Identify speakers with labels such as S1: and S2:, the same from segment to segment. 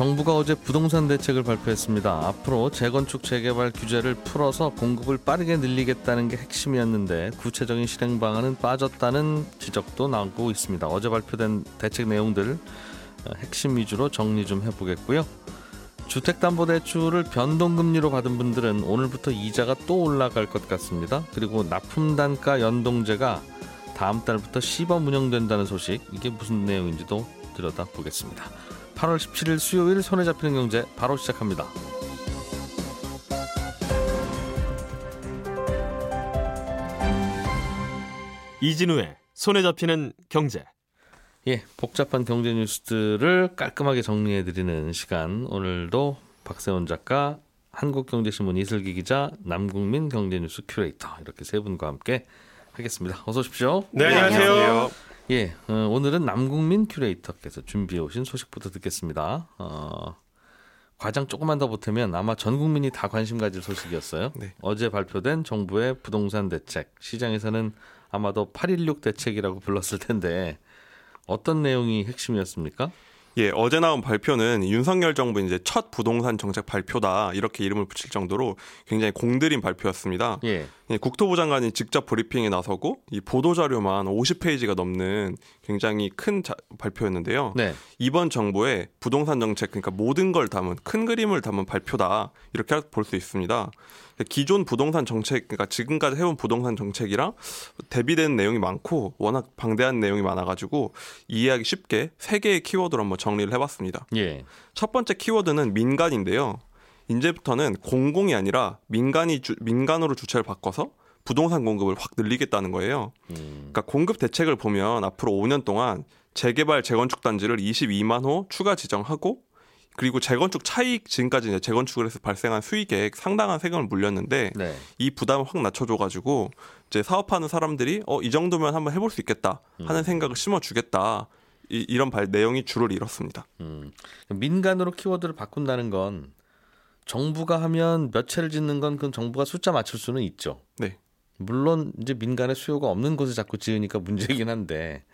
S1: 정부가 어제 부동산 대책을 발표했습니다. 앞으로 재건축 재개발 규제를 풀어서 공급을 빠르게 늘리겠다는 게 핵심이었는데 구체적인 실행 방안은 빠졌다는 지적도 나오고 있습니다. 어제 발표된 대책 내용들 어, 핵심 위주로 정리 좀 해보겠고요. 주택담보대출을 변동금리로 받은 분들은 오늘부터 이자가 또 올라갈 것 같습니다. 그리고 납품단가 연동제가 다음 달부터 시범 운영된다는 소식 이게 무슨 내용인지도 들여다보겠습니다. 8월 17일 수요일 손에 잡히는 경제 바로 시작합니다.
S2: 이진우의 손에 잡히는 경제.
S1: 예, 복잡한 경제 뉴스들을 깔끔하게 정리해 드리는 시간. 오늘도 박세원 작가, 한국경제신문 이슬기 기자, 남국민 경제뉴스 큐레이터 이렇게 세 분과 함께 하겠습니다. 어서 오십시오.
S2: 네, 안녕하세요.
S1: 예, 어, 오늘은 남국민 큐레이터께서 준비해 오신 소식부터 듣겠습니다. 어, 과장 조금만 더 보태면 아마 전 국민이 다 관심 가질 소식이었어요.
S3: 네.
S1: 어제 발표된 정부의 부동산 대책. 시장에서는 아마도 816 대책이라고 불렀을 텐데 어떤 내용이 핵심이었습니까?
S3: 예, 어제 나온 발표는 윤석열 정부 이제 첫 부동산 정책 발표다 이렇게 이름을 붙일 정도로 굉장히 공들인 발표였습니다.
S1: 예.
S3: 예, 국토부 장관이 직접 브리핑에 나서고 이 보도 자료만 50페이지가 넘는 굉장히 큰 자, 발표였는데요.
S1: 네.
S3: 이번 정부의 부동산 정책 그러니까 모든 걸 담은 큰 그림을 담은 발표다 이렇게 볼 수 있습니다. 기존 부동산 정책 그러니까 지금까지 해온 부동산 정책이랑 대비되는 내용이 많고 워낙 방대한 내용이 많아가지고 이해하기 쉽게 세 개의 키워드로 한번 정리를 해봤습니다.
S1: 예.
S3: 첫 번째 키워드는 민간인데요. 이제부터는 공공이 아니라 민간이 주, 민간으로 주체를 바꿔서 부동산 공급을 확 늘리겠다는 거예요.
S1: 음.
S3: 그러니까 공급 대책을 보면 앞으로 5년 동안 재개발 재건축 단지를 22만 호 추가 지정하고 그리고 재건축 차익 지금까지 이제 재건축을 해서 발생한 수익에 상당한 세금을 물렸는데
S1: 네.
S3: 이 부담을 확 낮춰줘가지고 이제 사업하는 사람들이 어 이 정도면 한번 해볼 수 있겠다 하는 생각을 심어주겠다 이, 이런 발 내용이 주를 이뤘습니다.
S1: 음. 민간으로 키워드를 바꾼다는 건 정부가 하면 몇 채를 짓는 건그 정부가 숫자 맞출 수는 있죠.
S3: 네.
S1: 물론 이제 민간의 수요가 없는 곳에 자꾸 지으니까 문제이긴 한데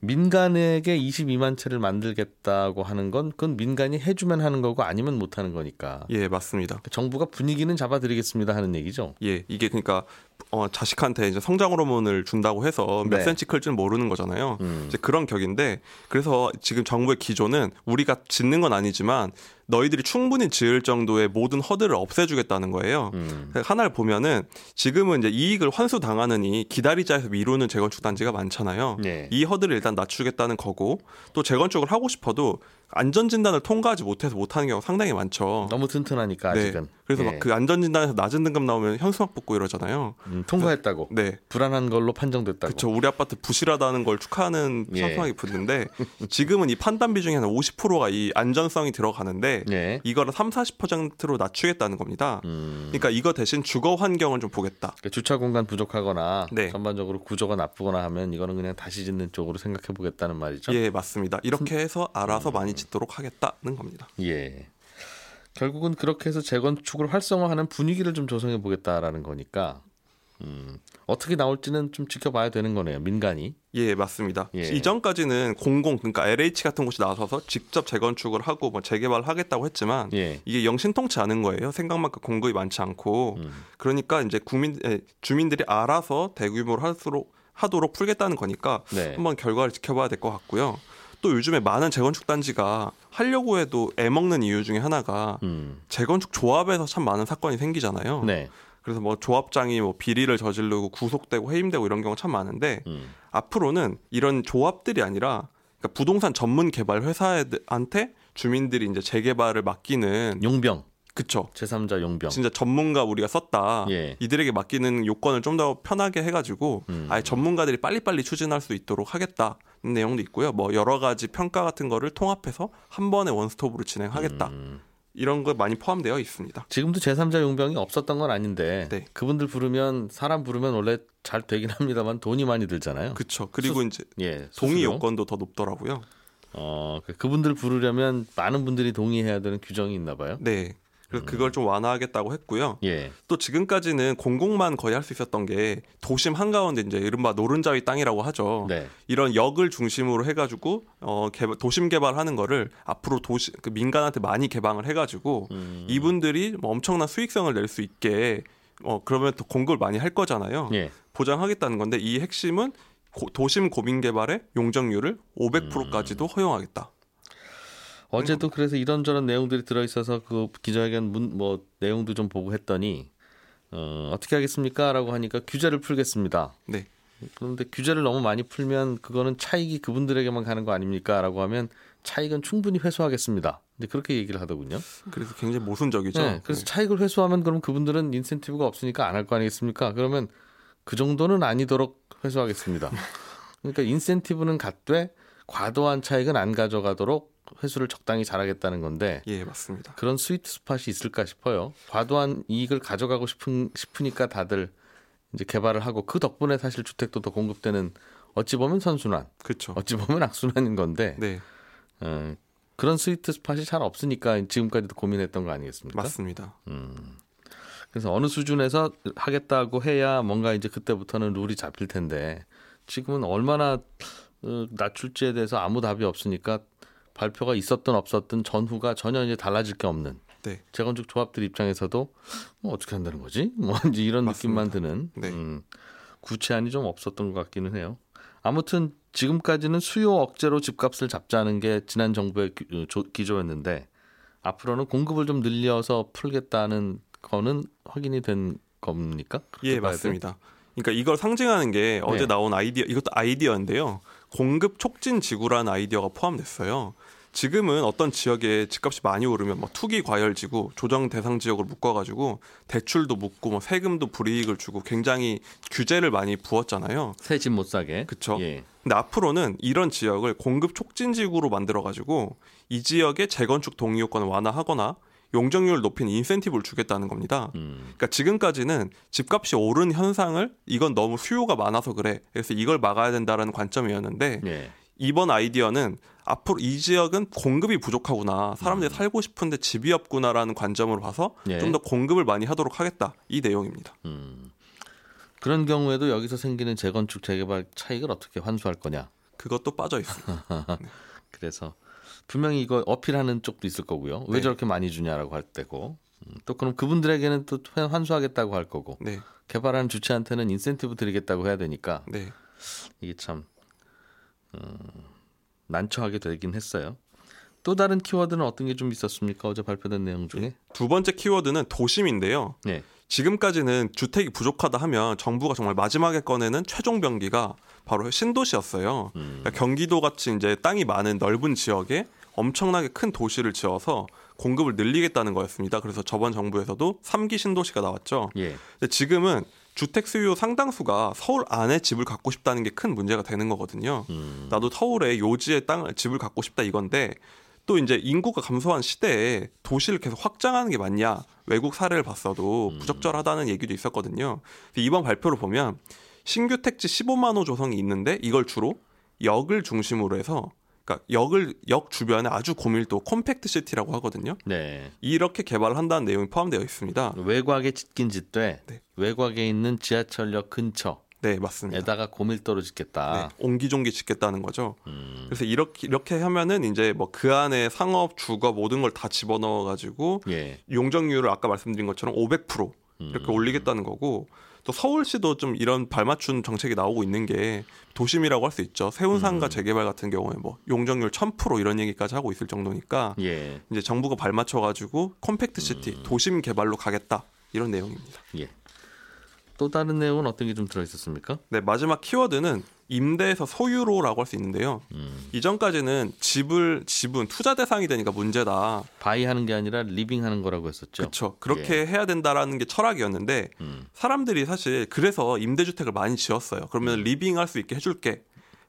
S1: 민간에게 22만 채를 만들겠다고 하는 건 그건 민간이 해주면 하는 거고 아니면 못 하는 거니까
S3: 예, 맞습니다.
S1: 정부가 분위기는 잡아드리겠습니다 하는 얘기죠.
S3: 예, 이게 그러니까 어, 자식한테 이제 성장 호르몬을 준다고 해서 몇
S1: 네.
S3: 센치 클지는 모르는 거잖아요.
S1: 음.
S3: 이제 그런 격인데 그래서 지금 정부의 기조는 우리가 짓는 건 아니지만 너희들이 충분히 지을 정도의 모든 허들을 없애주겠다는 거예요.
S1: 음.
S3: 하나를 보면은 지금은 이제 이익을 환수 당하느니 기다리자 해서 미루는 재건축 단지가 많잖아요.
S1: 네.
S3: 이 허들을 일단 낮추겠다는 거고 또 재건축을 하고 싶어도 안전 진단을 통과하지 못해서 못하는 경우가 상당히 많죠.
S1: 너무 튼튼하니까 아직은.
S3: 그래서
S1: 예.
S3: 막그 안전 진단에서 낮은 등급 나오면 현수막 붙고 이러잖아요.
S1: 음, 통과했다고.
S3: 네.
S1: 불안한 걸로 판정됐다고.
S3: 그렇죠. 우리 아파트 부실하다는 걸 축하하는
S1: 예.
S3: 현수막이 붙는데 지금은 이 판단 비중이 한 50%가 이 안전성이 들어가는데
S1: 예.
S3: 이거를 3, 40%로 낮추겠다는 겁니다.
S1: 음.
S3: 그러니까 이거 대신 주거 환경을 좀 보겠다.
S1: 그러니까 주차 공간 부족하거나
S3: 네.
S1: 전반적으로 구조가 나쁘거나 하면 이거는 그냥 다시 짓는 쪽으로 생각해 보겠다는 말이죠.
S3: 예, 맞습니다. 이렇게 해서
S1: 음.
S3: 알아서 많이 짓도록 하겠다는 겁니다.
S1: 예. 결국은 그렇게 해서 재건축을 활성화하는 분위기를 좀 조성해 보겠다라는 거니까 음, 어떻게 나올지는 좀 지켜봐야 되는 거네요. 민간이.
S3: 예, 맞습니다.
S1: 예.
S3: 이전까지는 공공 그러니까 LH 같은 곳이 나서서 직접 재건축을 하고 뭐 재개발을 하겠다고 했지만
S1: 예.
S3: 이게 영신통치 않은 거예요. 생각만큼 공급이 많지 않고
S1: 음.
S3: 그러니까 이제 국민 에, 주민들이 알아서 대규모로 할수록 하도록 풀겠다는 거니까
S1: 네.
S3: 한번 결과를 지켜봐야 될 것 같고요. 또 요즘에 많은 재건축 단지가 하려고 해도 애먹는 이유 중에 하나가
S1: 음.
S3: 재건축 조합에서 참 많은 사건이 생기잖아요.
S1: 네.
S3: 그래서 뭐 조합장이 뭐 비리를 저지르고 구속되고 해임되고 이런 경우가 참 많은데
S1: 음.
S3: 앞으로는 이런 조합들이 아니라 그러니까 부동산 전문 개발 회사한테 주민들이 이제 재개발을 맡기는
S1: 용병.
S3: 그쵸.
S1: 제3자 용병.
S3: 진짜 전문가 우리가 썼다.
S1: 예.
S3: 이들에게 맡기는 요건을 좀 더 편하게 해가지고
S1: 음.
S3: 아예 전문가들이 빨리빨리 추진할 수 있도록 하겠다는 내용도 있고요. 뭐 여러 가지 평가 같은 거를 통합해서 한 번에 원스톱으로 진행하겠다.
S1: 음.
S3: 이런 거 많이 포함되어 있습니다.
S1: 지금도 제3자 용병이 없었던 건 아닌데
S3: 네.
S1: 그분들 부르면 사람 부르면 원래 잘 되긴 합니다만 돈이 많이 들잖아요.
S3: 그렇죠. 그리고 이제
S1: 예,
S3: 동의. 요건도 더 높더라고요.
S1: 어, 그- 그분들 부르려면 많은 분들이 동의해야 되는 규정이 있나 봐요.
S3: 네. 그래서 그걸 좀 완화하겠다고 했고요.
S1: 예.
S3: 또 지금까지는 공공만 거의 할 수 있었던 게 도심 한가운데 이제 이른바 노른자위 땅이라고 하죠.
S1: 네.
S3: 이런 역을 중심으로 해가지고 어 개발, 도심 개발하는 거를 앞으로 도시 그 민간한테 많이 개방을 해가지고
S1: 음.
S3: 이분들이 뭐 엄청난 수익성을 낼 수 있게 어 그러면 또 공급을 많이 할 거잖아요.
S1: 예.
S3: 보장하겠다는 건데 이 핵심은 고- 도심 고민 개발의 용적률을 500%까지도 허용하겠다.
S1: 어제도 그래서 이런저런 내용들이 들어 있어서 그 기자회견 문 뭐 내용도 좀 보고 했더니 어, 어떻게 하겠습니까라고 하니까 규제를 풀겠습니다.
S3: 네.
S1: 그런데 규제를 너무 많이 풀면 그거는 차익이 그분들에게만 가는 거 아닙니까라고 하면 차익은 충분히 회수하겠습니다. 이제 그렇게 얘기를 하더군요.
S3: 그래서 굉장히 모순적이죠.
S1: 네, 그래서
S3: 네.
S1: 차익을 회수하면 그럼 그분들은 인센티브가 없으니까 안 할 거 아니겠습니까? 그러면 그 정도는 아니도록 회수하겠습니다. 그러니까 인센티브는 갖되 과도한 차익은 안 가져가도록 회수를 적당히 잘하겠다는 건데
S3: 예, 맞습니다.
S1: 그런 스위트 스팟이 있을까 싶어요. 과도한 이익을 가져가고 싶은 싶으니까 다들 이제 개발을 하고 그 덕분에 사실 주택도 더 공급되는 어찌 보면 선순환,
S3: 그렇죠.
S1: 어찌 보면 악순환인 건데
S3: 네,
S1: 어, 그런 스위트 스팟이 잘 없으니까 지금까지도 고민했던 거 아니겠습니까?
S3: 맞습니다.
S1: 그래서 어느 수준에서 하겠다고 해야 뭔가 이제 그때부터는 룰이 잡힐 텐데 지금은 얼마나 어, 낮출지에 대해서 아무 답이 없으니까 발표가 있었든 없었든 전후가 전혀 이제 달라질 게 없는
S3: 네.
S1: 재건축 조합들 입장에서도 뭐 어떻게 한다는 거지? 뭐 이런
S3: 맞습니다.
S1: 느낌만 드는
S3: 네.
S1: 음, 구체안이 좀 없었던 것 같기는 해요. 아무튼 지금까지는 수요 억제로 집값을 잡자는 게 지난 정부의 기- 어, 조- 기조였는데 앞으로는 공급을 좀 늘려서 풀겠다는 거는 확인이 된 겁니까?
S3: 예? 맞습니다. 그러니까 이걸 상징하는 게 어제
S1: 네.
S3: 나온 아이디어, 이것도 아이디어인데요. 공급 촉진 지구라는 아이디어가 포함됐어요. 지금은 어떤 지역에 집값이 많이 오르면 뭐 투기 과열 지구, 조정 대상 지역으로 묶어가지고 대출도 묶고 뭐 세금도 불이익을 주고 굉장히 규제를 많이 부었잖아요.
S1: 새 집 못 사게.
S3: 그쵸.
S1: 예.
S3: 근데 앞으로는 이런 지역을 공급 촉진 지구로 만들어 가지고 이 지역의 재건축 동의 요건을 완화하거나 용적률을 높이는 인센티브를 주겠다는 겁니다.
S1: 음.
S3: 그러니까 지금까지는 집값이 오른 현상을 이건 너무 수요가 많아서 그래. 그래서 이걸 막아야 된다라는 관점이었는데
S1: 예.
S3: 이번 아이디어는 앞으로 이 지역은 공급이 부족하구나. 사람들이 살고 싶은데 집이 없구나라는 관점으로 봐서
S1: 예.
S3: 좀더 공급을 많이 하도록 하겠다. 이 내용입니다.
S1: 음. 그런 경우에도 여기서 생기는 재건축 재개발 차익을 어떻게 환수할 거냐.
S3: 그것도 빠져 있습니다.
S1: 그래서 분명히 이거 어필하는 쪽도 있을 거고요. 왜
S3: 네.
S1: 저렇게 많이 주냐라고 할 때고 음, 또 그럼 그분들에게는 또 환수하겠다고 할 거고
S3: 네.
S1: 개발하는 주체한테는 인센티브 드리겠다고 해야 되니까
S3: 네.
S1: 이게 참 음, 난처하게 되긴 했어요. 또 다른 키워드는 어떤 게 좀 있었습니까? 어제 발표된 내용 중에?
S3: 두 번째 키워드는 도심인데요.
S1: 네.
S3: 지금까지는 주택이 부족하다 하면 정부가 정말 마지막에 꺼내는 최종 병기가 바로 신도시였어요. 그러니까 경기도 같이 이제 땅이 많은 넓은 지역에 엄청나게 큰 도시를 지어서 공급을 늘리겠다는 거였습니다. 그래서 저번 정부에서도 3기 신도시가 나왔죠.
S1: 예.
S3: 근데 지금은 주택 수요 상당수가 서울 안에 집을 갖고 싶다는 게 큰 문제가 되는 거거든요.
S1: 음.
S3: 나도 서울에 요지에 땅 집을 갖고 싶다 이건데 또 이제 인구가 감소한 시대에 도시를 계속 확장하는 게 맞냐 외국 사례를 봤어도 부적절하다는 얘기도 있었거든요. 이번 발표를 보면 신규 택지 15만 호 조성이 있는데 이걸 주로 역을 중심으로 해서 그러니까 역을 역 주변에 아주 고밀도 콤팩트 시티라고 하거든요.
S1: 네.
S3: 이렇게 개발을 한다는 내용이 포함되어 있습니다.
S1: 외곽에 짓긴 짓되
S3: 네.
S1: 외곽에 있는 지하철역 근처에다가
S3: 네, 맞습니다.
S1: 고밀도로 짓겠다.
S3: 네, 옹기종기 짓겠다는 거죠.
S1: 음.
S3: 그래서 이렇게 이렇게 하면은 이제 뭐 그 안에 상업, 주거 모든 걸 다 집어넣어 가지고
S1: 예.
S3: 용적률을 아까 말씀드린 것처럼 500% 이렇게
S1: 음.
S3: 올리겠다는 거고 또 서울시도 좀 이런 발맞춘 정책이 나오고 있는 게 도심이라고 할 수 있죠. 세운상가
S1: 음.
S3: 재개발 같은 경우에 뭐 용적률 1000% 이런 얘기까지 하고 있을 정도니까
S1: 예.
S3: 이제 정부가 발맞춰 가지고 compact city
S1: 음.
S3: 도심 개발로 가겠다 이런 내용입니다.
S1: 예. 또 다른 내용은 어떤 게 좀 들어 있었습니까?
S3: 네, 마지막 키워드는 임대에서 소유로라고 할 수 있는데요.
S1: 음.
S3: 이전까지는 집을 집은 투자 대상이 되니까 문제다.
S1: buy 하는 게 아니라 living 하는 거라고 했었죠.
S3: 그렇죠. 그렇게 해야 된다라는 게 철학이었는데
S1: 음.
S3: 사람들이 사실 그래서 임대주택을 많이 지었어요. 그러면 living 할 수 있게 해줄게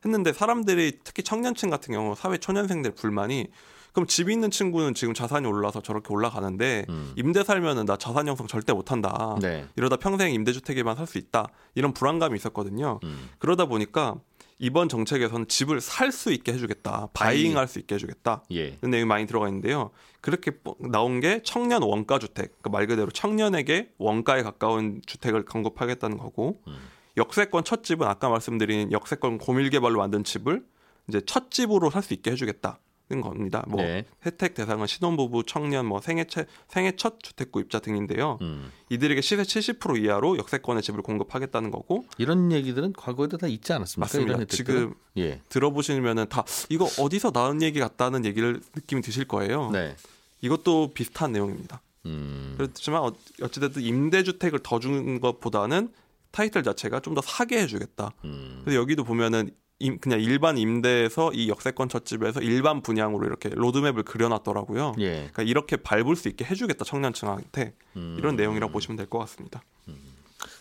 S3: 했는데 사람들이 특히 청년층 같은 경우 사회 초년생들 불만이 그럼 집 있는 친구는 지금 자산이 올라서 저렇게 올라가는데
S1: 음.
S3: 임대 살면은 나 자산 형성 절대 못한다.
S1: 네.
S3: 이러다 평생 임대주택에만 살 수 있다. 이런 불안감이 있었거든요.
S1: 음.
S3: 그러다 보니까 이번 정책에서는 집을 살 수 있게 해주겠다. 바이잉할 수 있게 해주겠다.
S1: 예.
S3: 이런 내용이 많이 들어가 있는데요. 그렇게 뽀- 나온 게 청년 원가 주택, 그러니까 말 그대로 청년에게 원가에 가까운 주택을 공급하겠다는 거고,
S1: 음.
S3: 역세권 첫 집은 아까 말씀드린 역세권 고밀 개발로 만든 집을 이제 첫 집으로 살 수 있게 해주겠다는 겁니다. 뭐
S1: 네.
S3: 혜택 대상은 신혼부부, 청년, 뭐 생애 채, 생애 첫 주택 구입자 등인데요.
S1: 음.
S3: 이들에게 시세 70% 이하로 역세권의 집을 공급하겠다는 거고,
S1: 이런 얘기들은 과거에도 다 있지 않았습니까?
S3: 맞습니다. 지금
S1: 예.
S3: 들어보시면은 다 이거 어디서 나온 얘기 같다는 얘기를 느낌이 드실 거예요.
S1: 네.
S3: 이것도 비슷한 내용입니다.
S1: 음.
S3: 그렇지만 어- 어찌됐든 임대주택을 더 주는 것보다는 타이틀 자체가 좀 더 사게 해주겠다.
S1: 음.
S3: 그래서 여기도 보면은 임- 그냥 일반 임대에서 이 역세권 첫집에서 일반 분양으로 이렇게 로드맵을 그려놨더라고요.
S1: 예.
S3: 그러니까 이렇게 밟을 수 있게 해주겠다 청년층한테
S1: 음.
S3: 이런 내용이라고 보시면 될 것 같습니다.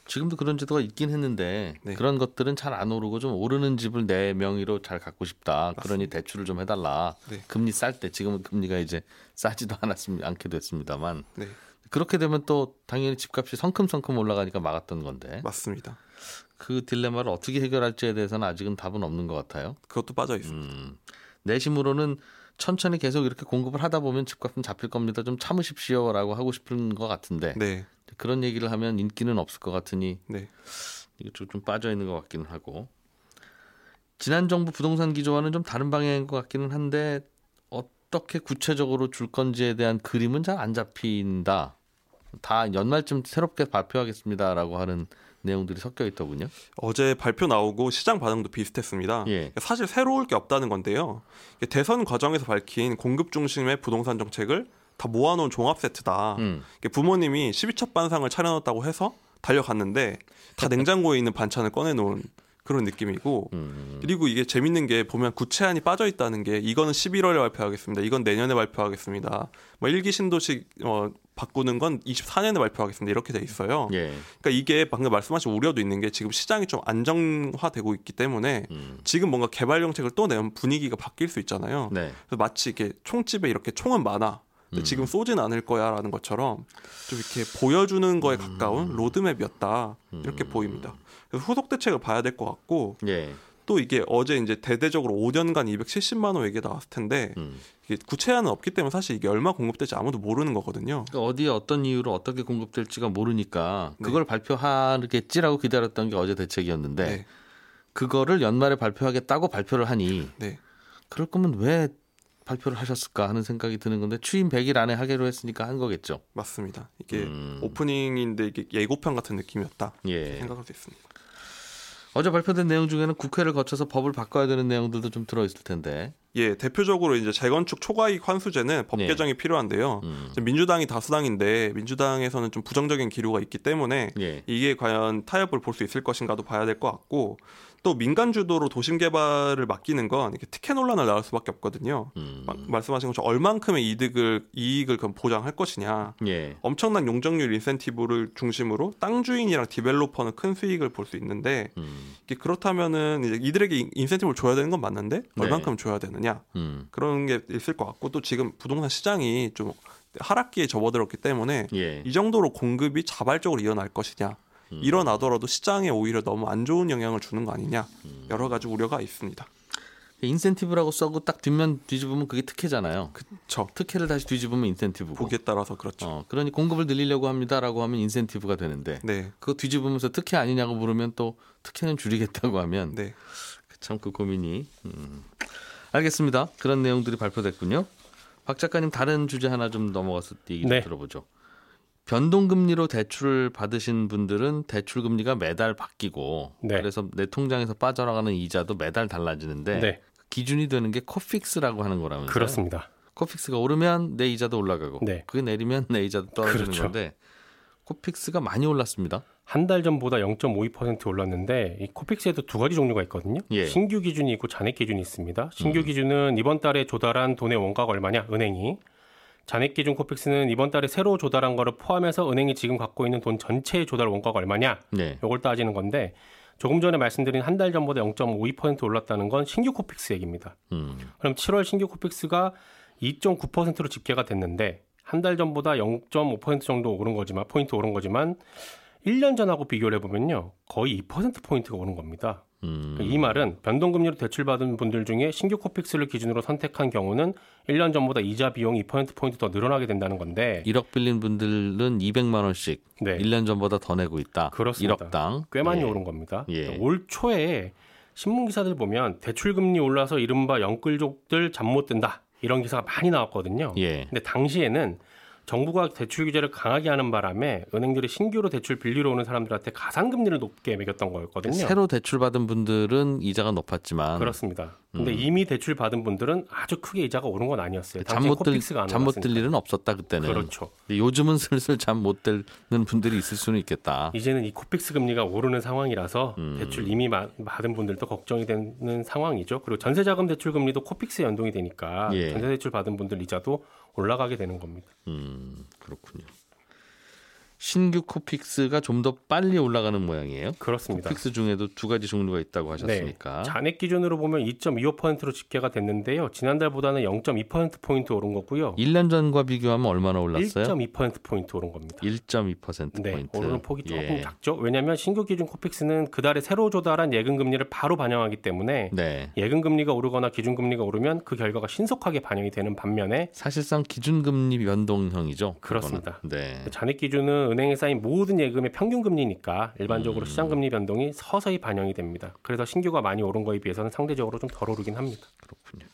S1: 지금도 그런 제도가 있긴 했는데
S3: 네.
S1: 그런 것들은 잘 안 오르고 좀 오르는 집을 내 명의로 잘 갖고 싶다. 그러니 대출을 좀 해달라.
S3: 네.
S1: 금리 쌀 때 지금은 금리가 이제 싸지도 않았습니다. 않게 됐습니다만
S3: 네,
S1: 그렇게 되면 또 당연히 집값이 성큼성큼 올라가니까 막았던 건데
S3: 맞습니다.
S1: 그 딜레마를 어떻게 해결할지에 대해서는 아직은 답은 없는 것 같아요.
S3: 그것도 빠져 있습니다.
S1: 음, 내심으로는 천천히 계속 이렇게 공급을 하다 보면 집값은 잡힐 겁니다. 좀 참으십시오라고 하고 싶은 것 같은데
S3: 네,
S1: 그런 얘기를 하면 인기는 없을 것 같으니
S3: 네,
S1: 좀, 좀 빠져 있는 것 같기는 하고 지난 정부 부동산 기조와는 좀 다른 방향인 것 같기는 한데 어떻게 구체적으로 줄 건지에 대한 그림은 잘 안 잡힌다. 다 연말쯤 새롭게 발표하겠습니다라고 하는 내용들이 섞여 있더군요.
S3: 어제 발표 나오고 시장 반응도 비슷했습니다.
S1: 예.
S3: 사실 새로울 게 없다는 건데요. 대선 과정에서 밝힌 공급 중심의 부동산 정책을 다 모아놓은 종합 세트다.
S1: 음.
S3: 부모님이 12첩 반상을 차려놨다고 해서 달려갔는데 다 냉장고에 있는 반찬을 꺼내놓은 그런 느낌이고
S1: 음.
S3: 그리고 이게 재밌는 게 보면 구체안이 빠져 있다는 게 이거는 11월에 발표하겠습니다. 이건 내년에 발표하겠습니다. 뭐 일기 신도시 어, 바꾸는 건 24년에 발표하겠습니다. 이렇게 돼 있어요.
S1: 예.
S3: 그러니까 이게 방금 말씀하신 우려도 있는 게 지금 시장이 좀 안정화되고 있기 때문에
S1: 음.
S3: 지금 뭔가 개발 정책을 또 내면 분위기가 바뀔 수 있잖아요.
S1: 네.
S3: 그래서 마치 이렇게 총집에 이렇게 총은 많아. 근데
S1: 음.
S3: 지금 쏘진 않을 거야라는 것처럼 좀 이렇게 보여주는 거에 가까운 로드맵이었다 이렇게 보입니다. 그래서 후속 대책을 봐야 될 것 같고
S1: 예.
S3: 또 이게 어제 이제 대대적으로 5년간 270만 원 얘기 나왔을 텐데
S1: 음.
S3: 이게 구체화는 없기 때문에 사실 이게 얼마 공급될지 아무도 모르는 거거든요.
S1: 그러니까 어디에 어떤 이유로 어떻게 공급될지가 모르니까
S3: 네.
S1: 그걸 발표하겠지라고 기다렸던 게 어제 대책이었는데
S3: 네,
S1: 그거를 연말에 발표하겠다고 발표를 하니
S3: 네,
S1: 그럴 거면 왜 발표를 하셨을까 하는 생각이 드는 건데 취임 100일 안에 하기로 했으니까 한 거겠죠.
S3: 맞습니다. 이게
S1: 음.
S3: 오프닝인데 이게 예고편 같은 느낌이었다
S1: 예.
S3: 생각할 수 있습니다.
S1: 어제 발표된 내용 중에는 국회를 거쳐서 법을 바꿔야 되는 내용들도 좀 들어 있을 텐데.
S3: 예, 대표적으로 이제 재건축 초과이익 환수제는 법
S1: 네.
S3: 개정이 필요한데요.
S1: 음.
S3: 민주당이 다수당인데 민주당에서는 좀 부정적인 기류가 있기 때문에
S1: 예.
S3: 이게 과연 타협을 볼 수 있을 것인가도 봐야 될 것 같고 또 민간 주도로 도심 개발을 맡기는 건 이렇게 특혜 논란을 낳을 수밖에 없거든요.
S1: 음.
S3: 마- 말씀하신 것처럼 얼만큼의 이득을 이익을 그럼 보장할 것이냐.
S1: 예.
S3: 엄청난 용적률 인센티브를 중심으로 땅 주인이랑 developer는 큰 수익을 볼 수 있는데
S1: 음.
S3: 그렇다면은 이제 이들에게 인- 인센티브를 줘야 되는 건 맞는데 얼만큼 줘야 되느냐
S1: 음.
S3: 그런 게 있을 것 같고 또 지금 부동산 시장이 좀 하락기에 접어들었기 때문에
S1: 예.
S3: 이 정도로 공급이 자발적으로 일어날 것이냐
S1: 음.
S3: 일어나더라도 시장에 오히려 너무 안 좋은 영향을 주는 거 아니냐
S1: 음.
S3: 여러 가지 우려가 있습니다.
S1: 인센티브라고 써고 딱 뒷면 뒤집으면 그게 특혜잖아요.
S3: 저
S1: 특혜를 다시 뒤집으면 인센티브고.
S3: 보기에 따라서 그렇죠.
S1: 어, 그러니 공급을 늘리려고 합니다라고 하면 인센티브가 되는데
S3: 네,
S1: 그거 뒤집으면서 특혜 아니냐고 물으면 또 특혜는 줄이겠다고 하면
S3: 네,
S1: 참그 고민이. 음. 알겠습니다. 그런 내용들이 발표됐군요. 박 작가님 다른 주제 하나 좀 넘어가서 얘기 좀
S4: 네.
S1: 들어보죠. 변동금리로 대출을 받으신 분들은 대출 금리가 매달 바뀌고
S4: 네.
S1: 그래서 내 통장에서 빠져나가는 이자도 매달 달라지는데
S4: 네,
S1: 기준이 되는 게 코픽스라고 하는 거라면서요.
S4: 그렇습니다.
S1: 코픽스가 오르면 내 이자도 올라가고
S4: 네.
S1: 그게 내리면 내 이자도 떨어지는
S4: 그렇죠.
S1: 건데 코픽스가 많이 올랐습니다.
S4: 한 달 전보다 0.52% 올랐는데 이 코픽스에도 두 가지 종류가 있거든요.
S1: 예.
S4: 신규 기준이 있고 잔액 기준이 있습니다. 신규 기준은 이번 달에 조달한 돈의 원가가 얼마냐 은행이 잔액 기준 코픽스는 이번 달에 새로 조달한 거를 포함해서 은행이 지금 갖고 있는 돈 전체의 조달 원가가 얼마냐
S1: 네.
S4: 요걸 따지는 건데 조금 전에 말씀드린 한 달 전보다 0.52% 올랐다는 건 신규 코픽스 얘기입니다.
S1: 음.
S4: 그럼 7월 신규 코픽스가 2.9%로 집계가 됐는데 한 달 전보다 0.5% 정도 오른 거지만 포인트 오른 거지만 1년 전하고 비교를 해보면요 거의 2% 포인트가 오른 겁니다.
S1: 음.
S4: 이 말은 변동금리로 대출받은 분들 중에 신규 코픽스를 기준으로 선택한 경우는 1년 전보다 이자 비용이 2%포인트 더 늘어나게 된다는 건데
S1: 1억 빌린 분들은 200만 원씩
S4: 네.
S1: 1년 전보다 더 내고 있다.
S4: 그렇습니다.
S1: 1억당.
S4: 꽤 많이
S1: 예.
S4: 오른 겁니다.
S1: 예.
S4: 올 초에 신문 기사들 보면 대출 금리 올라서 이른바 영끌족들 잠 못 든다 이런 기사가 많이 나왔거든요.
S1: 예.
S4: 근데 당시에는 정부가 대출 규제를 강하게 하는 바람에 은행들이 신규로 대출 빌리러 오는 사람들한테 가산금리를 높게 매겼던 거였거든요.
S1: 새로 대출 받은 분들은 이자가 높았지만
S4: 그렇습니다. 근데
S1: 음.
S4: 이미 대출 받은 분들은 아주 크게 이자가 오른 건 아니었어요.
S1: 잠못 들 잠못. 일은 없었다 그때는.
S4: 그렇죠.
S1: 요즘은 슬슬 잠못 드는 분들이 있을 수는 있겠다.
S4: 이제는 이 코픽스 금리가 오르는 상황이라서
S1: 음.
S4: 대출 이미 마- 받은 분들도 걱정이 되는 상황이죠. 그리고 전세자금 대출 금리도 코픽스 연동이 되니까
S1: 예.
S4: 전세 대출 받은 분들 이자도 올라가게 되는 겁니다.
S1: 음, 그렇군요. 신규 코픽스가 좀 더 빨리 올라가는 모양이에요.
S4: 그렇습니다.
S1: 코픽스 중에도 두 가지 종류가 있다고 하셨으니까.
S4: 네. 잔액 기준으로 보면 2.25%로 집계가 됐는데요. 지난달보다는 0.2% 포인트 오른 거고요.
S1: 1년 전과 비교하면 얼마나 올랐어요?
S4: 1.2% 포인트 오른 겁니다.
S1: 1.2%
S4: 네,
S1: 포인트.
S4: 오르는 폭이 조금
S1: 예.
S4: 작죠. 왜냐하면 신규 기준 코픽스는 그 달에 새로 조달한 예금 금리를 바로 반영하기 때문에
S1: 네.
S4: 예금 금리가 오르거나 기준 금리가 오르면 그 결과가 신속하게 반영이 되는 반면에
S1: 사실상 기준 금리 변동형이죠.
S4: 그렇습니다.
S1: 네.
S4: 잔액 기준은 은행에 쌓인 모든 예금의 평균 금리니까
S1: 음.
S4: 일반적으로 시장 금리 변동이 서서히 반영이 됩니다. 그래서 신규가 많이 오른 거에 비해서는 상대적으로 좀 덜 오르긴 합니다.
S1: 그렇군요.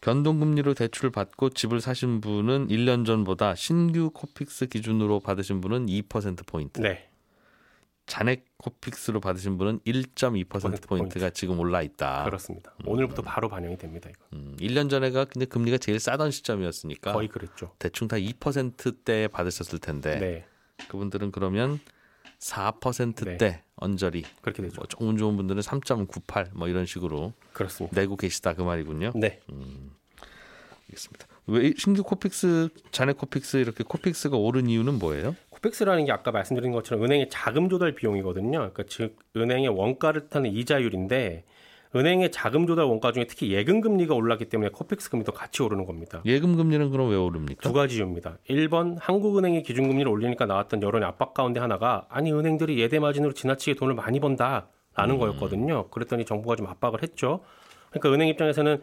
S1: 변동금리로 대출을 받고 집을 사신 분은 1년 전보다 신규 코픽스 기준으로 받으신 분은 2% 포인트.
S4: 네,
S1: 잔액 코픽스로 받으신 분은 1.2%
S4: 포인트.
S1: 지금 올라 있다.
S4: 그렇습니다. 오늘부터 바로 반영이 됩니다. 이거.
S1: 음, 1년 전에가 근데 금리가 제일 싸던 시점이었으니까
S4: 거의 그랬죠.
S1: 대충 다 2%대에 받으셨을 텐데
S4: 네,
S1: 그분들은 그러면 4%대 언저리
S4: 그렇게 되죠.
S1: 뭐 조금 좋은 분들은 3.98뭐 이런 식으로
S4: 그렇습니다.
S1: 내고 계시다 그 말이군요.
S4: 네,
S1: 알겠습니다. 왜이 신규 코픽스 잔액 코픽스 이렇게 코픽스가 오른 이유는 뭐예요?
S4: 코픽스라는 게 아까 말씀드린 것처럼 은행의 자금 조달 비용이거든요. 그러니까 즉 은행의 원가를 타는 이자율인데 은행의 자금 조달 원가 중에 특히 예금 금리가 올랐기 때문에 코픽스 금리도 같이 오르는 겁니다.
S1: 예금 금리는 그럼 왜 오릅니까?
S4: 두 가지 이유입니다. 1번 한국은행이 기준 금리를 올리니까 나왔던 여론의 압박 가운데 하나가 아니 은행들이 예대 마진으로 지나치게 돈을 많이 번다라는 거였거든요. 그랬더니 정부가 좀 압박을 했죠. 그러니까 은행 입장에서는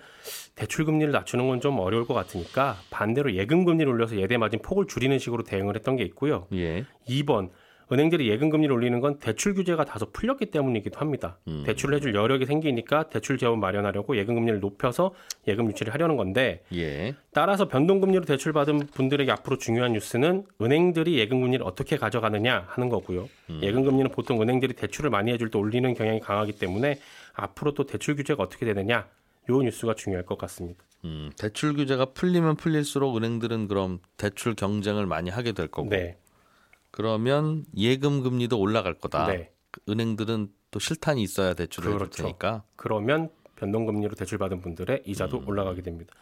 S4: 대출 금리를 낮추는 건 좀 어려울 것 같으니까 반대로 예금 금리를 올려서 예대 마진 폭을 줄이는 식으로 대응을 했던 게 있고요.
S1: 예.
S4: 2번 은행들이 예금 금리를 올리는 건 대출 규제가 다소 풀렸기 때문이기도 합니다.
S1: 음.
S4: 대출을 해줄 여력이 생기니까 대출 재원 마련하려고 예금 금리를 높여서 예금 유치를 하려는 건데
S1: 예.
S4: 따라서 변동 금리로 대출 받은 분들에게 앞으로 중요한 뉴스는 은행들이 예금 금리를 어떻게 가져가느냐 하는 거고요.
S1: 음.
S4: 예금 금리는 보통 은행들이 대출을 많이 해줄 때 올리는 경향이 강하기 때문에 앞으로 또 대출 규제가 어떻게 되느냐 요 뉴스가 중요할 것 같습니다.
S1: 음, 대출 규제가 풀리면 풀릴수록 은행들은 그럼 대출 경쟁을 많이 하게 될 거고
S4: 네,
S1: 그러면 예금 금리도 올라갈 거다.
S4: 네.
S1: 은행들은 또 실탄이 있어야 대출을. 해줄 테니까.
S4: 그러면 변동금리로 대출받은 분들의 이자도
S1: 음.
S4: 올라가게 됩니다.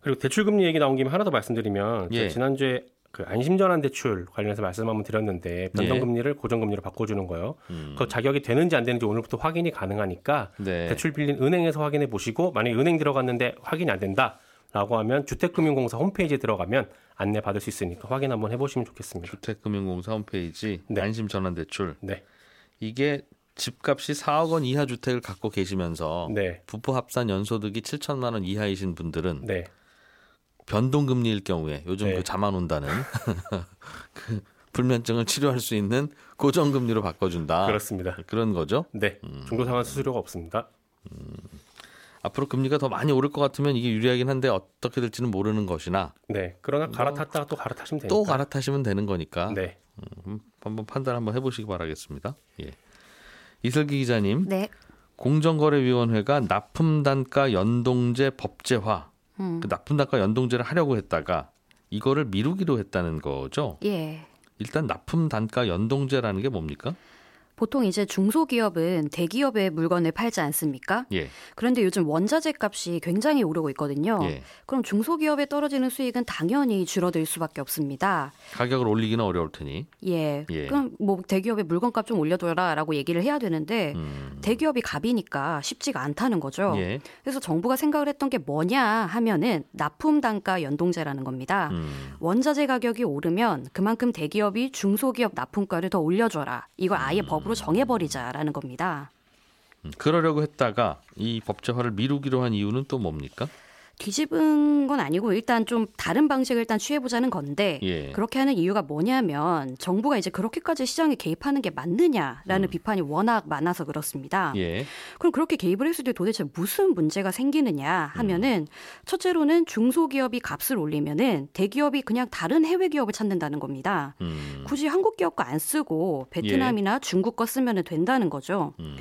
S4: 그리고 대출금리 얘기 나온 김에 하나 더 말씀드리면
S1: 예.
S4: 지난주에 그 안심전환 대출 관련해서 말씀 한번 드렸는데 변동금리를 고정금리로 바꿔주는 거요.
S1: 예. 음.
S4: 그 자격이 되는지 안 되는지 오늘부터 확인이 가능하니까
S1: 네.
S4: 대출 빌린 은행에서 확인해 보시고 만약에 은행 들어갔는데 확인이 안 된다 라고 하면 주택금융공사 홈페이지에 들어가면 안내 받을 수 있으니까 확인 한번 해보시면 좋겠습니다.
S1: 주택금융공사 홈페이지
S4: 네.
S1: 안심전환대출
S4: 네,
S1: 이게 집값이 4억 원 이하 주택을 갖고 계시면서
S4: 네,
S1: 부부 합산 연소득이 7천만 원 이하이신 분들은
S4: 네,
S1: 변동금리일 경우에 요즘
S4: 네.
S1: 그 자만 온다는 그 불면증을 치료할 수 있는 고정금리로 바꿔준다.
S4: 그렇습니다.
S1: 그런 거죠.
S4: 네,
S1: 음.
S4: 중도상환 수수료가 없습니다.
S1: 앞으로 금리가 더 많이 오를 것 같으면 이게 유리하긴 한데 어떻게 될지는 모르는 것이나
S4: 네, 그러나 갈아탔다가 또 갈아타시면 되니까.
S1: 또 갈아타시면 되는 거니까
S4: 네,
S1: 음, 한번 판단 한번 해보시기 바라겠습니다. 예. 이슬기 기자님,
S5: 네.
S1: 공정거래위원회가 납품단가 연동제 법제화,
S5: 음.
S1: 그 납품단가 연동제를 하려고 했다가 이거를 미루기로 했다는 거죠.
S5: 예.
S1: 일단 납품단가 연동제라는 게 뭡니까?
S5: 보통 이제 중소기업은 대기업의 물건을 팔지 않습니까?
S1: 예.
S5: 그런데 요즘 원자재 값이 굉장히 오르고 있거든요.
S1: 예.
S5: 그럼 중소기업에 떨어지는 수익은 당연히 줄어들 수밖에 없습니다.
S1: 가격을 올리기는 어려울 테니.
S5: 예.
S1: 예.
S5: 그럼 뭐 대기업의 물건값 좀 올려둬라라고 얘기를 해야 되는데
S1: 음.
S5: 대기업이 갑이니까 쉽지가 않다는 거죠.
S1: 예.
S5: 그래서 정부가 생각을 했던 게 뭐냐 하면은 납품 단가 연동제라는 겁니다.
S1: 음.
S5: 원자재 가격이 오르면 그만큼 대기업이 중소기업 납품가를 더 올려줘라. 이걸 아예 법으로 정해버리자라는 겁니다.
S1: 음. 그러려고 했다가 이 법제화를 미루기로 한 이유는 또 뭡니까?
S5: 뒤집은 건 아니고 일단 좀 다른 방식을 일단 취해보자는 건데
S1: 예.
S5: 그렇게 하는 이유가 뭐냐면 정부가 이제 그렇게까지 시장에 개입하는 게 맞느냐라는 비판이 워낙 많아서 그렇습니다.
S1: 음. 예.
S5: 그럼 그렇게 개입을 했을 때 도대체 무슨 문제가 생기느냐 하면은
S1: 음.
S5: 첫째로는 중소기업이 값을 올리면은 대기업이 그냥 다른 해외 기업을 찾는다는 겁니다.
S1: 음.
S5: 굳이 한국 기업 거 안 쓰고 베트남이나 중국 거 쓰면 된다는 거죠.
S1: 음.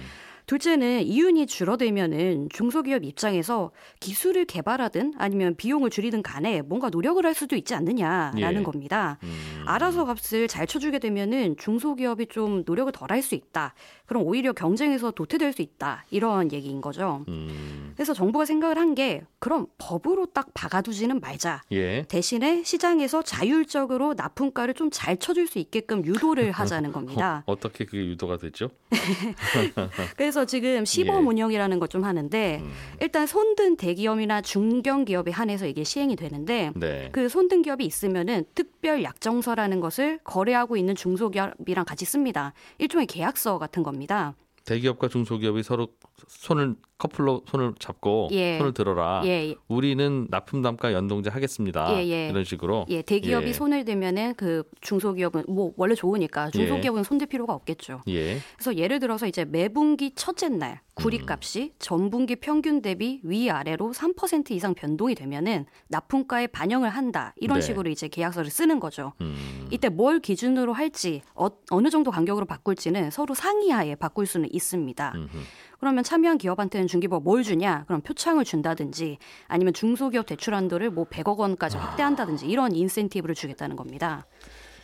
S5: 둘째는 이윤이 줄어들면은 중소기업 입장에서 기술을 개발하든 아니면 비용을 줄이든 간에 뭔가 노력을 할 수도 있지 않느냐라는
S1: 예.
S5: 겁니다.
S1: 음.
S5: 알아서 값을 잘 쳐주게 되면은 중소기업이 좀 노력을 덜 할 수 있다. 그럼 오히려 경쟁에서 도태될 수 있다. 이런 얘기인 거죠.
S1: 음.
S5: 그래서 정부가 생각을 한 게 그럼 법으로 딱 박아두지는 말자.
S1: 예.
S5: 대신에 시장에서 자율적으로 납품가를 좀 잘 쳐줄 수 있게끔 유도를 하자는 겁니다.
S1: 어, 어떻게 그게 유도가 됐죠?
S5: 그래서 지금 시범
S1: 예.
S5: 운영이라는 걸좀 하는데
S1: 음.
S5: 일단 손든 대기업이나 중견 기업에 한해서 이게 시행이 되는데
S1: 네.
S5: 그 손든 기업이 있으면은 특별 약정서라는 것을 거래하고 있는 중소기업이랑 같이 씁니다. 일종의 계약서 같은 겁니다.
S1: 대기업과 중소기업이 서로 손을 커플로 손을 잡고
S5: 예.
S1: 손을 들어라.
S5: 예,
S1: 우리는 납품 단가 연동제 하겠습니다.
S5: 예, 예.
S1: 이런 식으로.
S5: 예, 대기업이
S1: 예.
S5: 손을 대면은 그 중소기업은 뭐 원래 좋으니까 중소기업은 손댈 필요가 없겠죠.
S1: 예.
S5: 그래서 예를 들어서 이제 매분기 첫째 날
S1: 음.
S5: 구리값이 전분기 평균 대비 위 아래로 3% 이상 변동이 되면은 납품가에 반영을 한다. 이런
S1: 네.
S5: 식으로 이제 계약서를 쓰는 거죠.
S1: 음.
S5: 이때 뭘 기준으로 할지 어, 느 정도 간격으로 바꿀지는 서로 상의하에 바꿀 수는 있습니다.
S1: 음흠.
S5: 그러면 참여한 기업한테는 중기부가 뭘 주냐? 그럼 표창을 준다든지 아니면 중소기업 대출 한도를 뭐 100억 원까지 확대한다든지 이런 인센티브를 주겠다는 겁니다.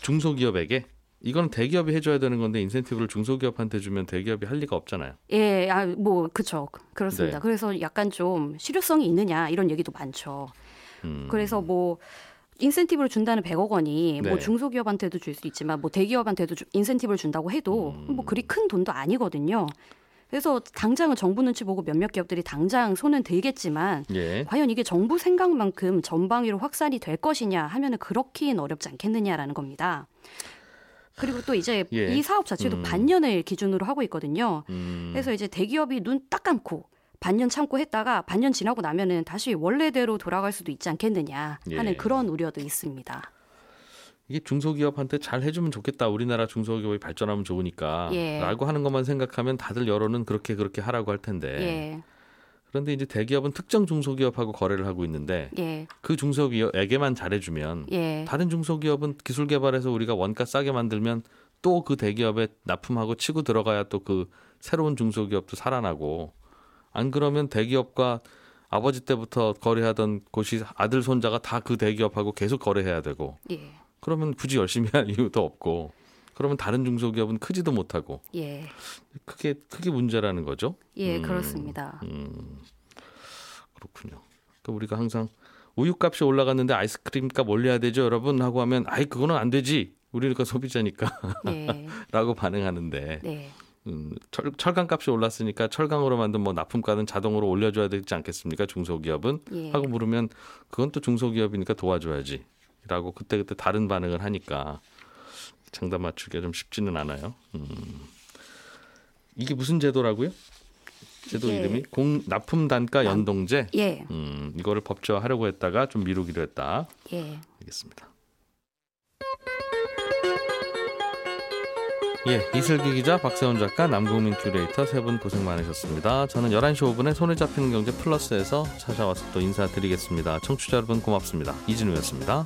S1: 중소기업에게 이건 대기업이 해줘야 되는 건데 인센티브를 중소기업한테 주면 대기업이 할 리가 없잖아요.
S5: 예, 아, 뭐 그쵸, 그렇습니다.
S1: 네.
S5: 그래서 약간 좀 실효성이 있느냐 이런 얘기도 많죠.
S1: 음.
S5: 그래서 뭐 인센티브를 준다는 100억 원이
S1: 네.
S5: 뭐 중소기업한테도 줄 수 있지만 뭐 대기업한테도 주- 인센티브를 준다고 해도
S1: 음.
S5: 뭐 그리 큰 돈도 아니거든요. 그래서 당장은 정부 눈치 보고 몇몇 기업들이 당장 손은 들겠지만
S1: 예.
S5: 과연 이게 정부 생각만큼 전방위로 확산이 될 것이냐 하면은 그렇긴 어렵지 않겠느냐라는 겁니다. 그리고 또 이제
S1: 예.
S5: 이 사업 자체도
S1: 음.
S5: 반년을 기준으로 하고 있거든요.
S1: 음.
S5: 그래서 이제 대기업이 눈 딱 감고 반년 참고 했다가 반년 지나고 나면은 다시 원래대로 돌아갈 수도 있지 않겠느냐 하는
S1: 예.
S5: 그런 우려도 있습니다.
S1: 이게 중소기업한테 잘 해주면 좋겠다. 우리나라 중소기업이 발전하면 좋으니까.
S5: 예.
S1: 라고 하는 것만 생각하면 다들 여론은 그렇게 그렇게 하라고 할 텐데.
S5: 예,
S1: 그런데 이제 대기업은 특정 중소기업하고 거래를 하고 있는데
S5: 예,
S1: 그 중소기업에게만 잘해주면
S5: 예,
S1: 다른 중소기업은 기술 개발해서 우리가 원가 싸게 만들면 또 그 대기업에 납품하고 치고 들어가야 또 그 새로운 중소기업도 살아나고 안 그러면 대기업과 아버지 때부터 거래하던 곳이 아들 손자가 다 그 대기업하고 계속 거래해야 되고
S5: 예,
S1: 그러면 굳이 열심히 할 이유도 없고 그러면 다른 중소기업은 크지도 못하고
S5: 예,
S1: 그게 그게 문제라는 거죠.
S5: 예,
S1: 음.
S5: 그렇습니다.
S1: 음, 그렇군요. 또 우리가 항상 우유값이 올라갔는데 아이스크림 값 올려야 되죠, 여러분 하고 하면 아이 그거는 안 되지. 우리가 소비자니까라고
S5: 예,
S1: 반응하는데
S5: 네,
S1: 음, 철, 철강 값이 올랐으니까 철강으로 만든 뭐 납품가는 자동으로 올려줘야 되지 않겠습니까? 중소기업은
S5: 예,
S1: 하고 물으면 그건 또 중소기업이니까 도와줘야지 라고 그때 그때 다른 반응을 하니까 장단 맞추기가 좀 쉽지는 않아요. 음. 이게 무슨 제도라고요? 제도 이름이 공 납품 단가 연동제.
S5: 예,
S1: 음, 이거를 법제화하려고 했다가 좀 미루기로 했다.
S5: 예.
S1: 알겠습니다. 예, 이슬기 기자, 박세훈 작가, 남국민 큐레이터 세 분 고생 많으셨습니다. 저는 11시 5분에 손에 잡히는 경제 플러스에서 찾아와서 또 인사드리겠습니다. 청취자 여러분 고맙습니다. 이진우였습니다.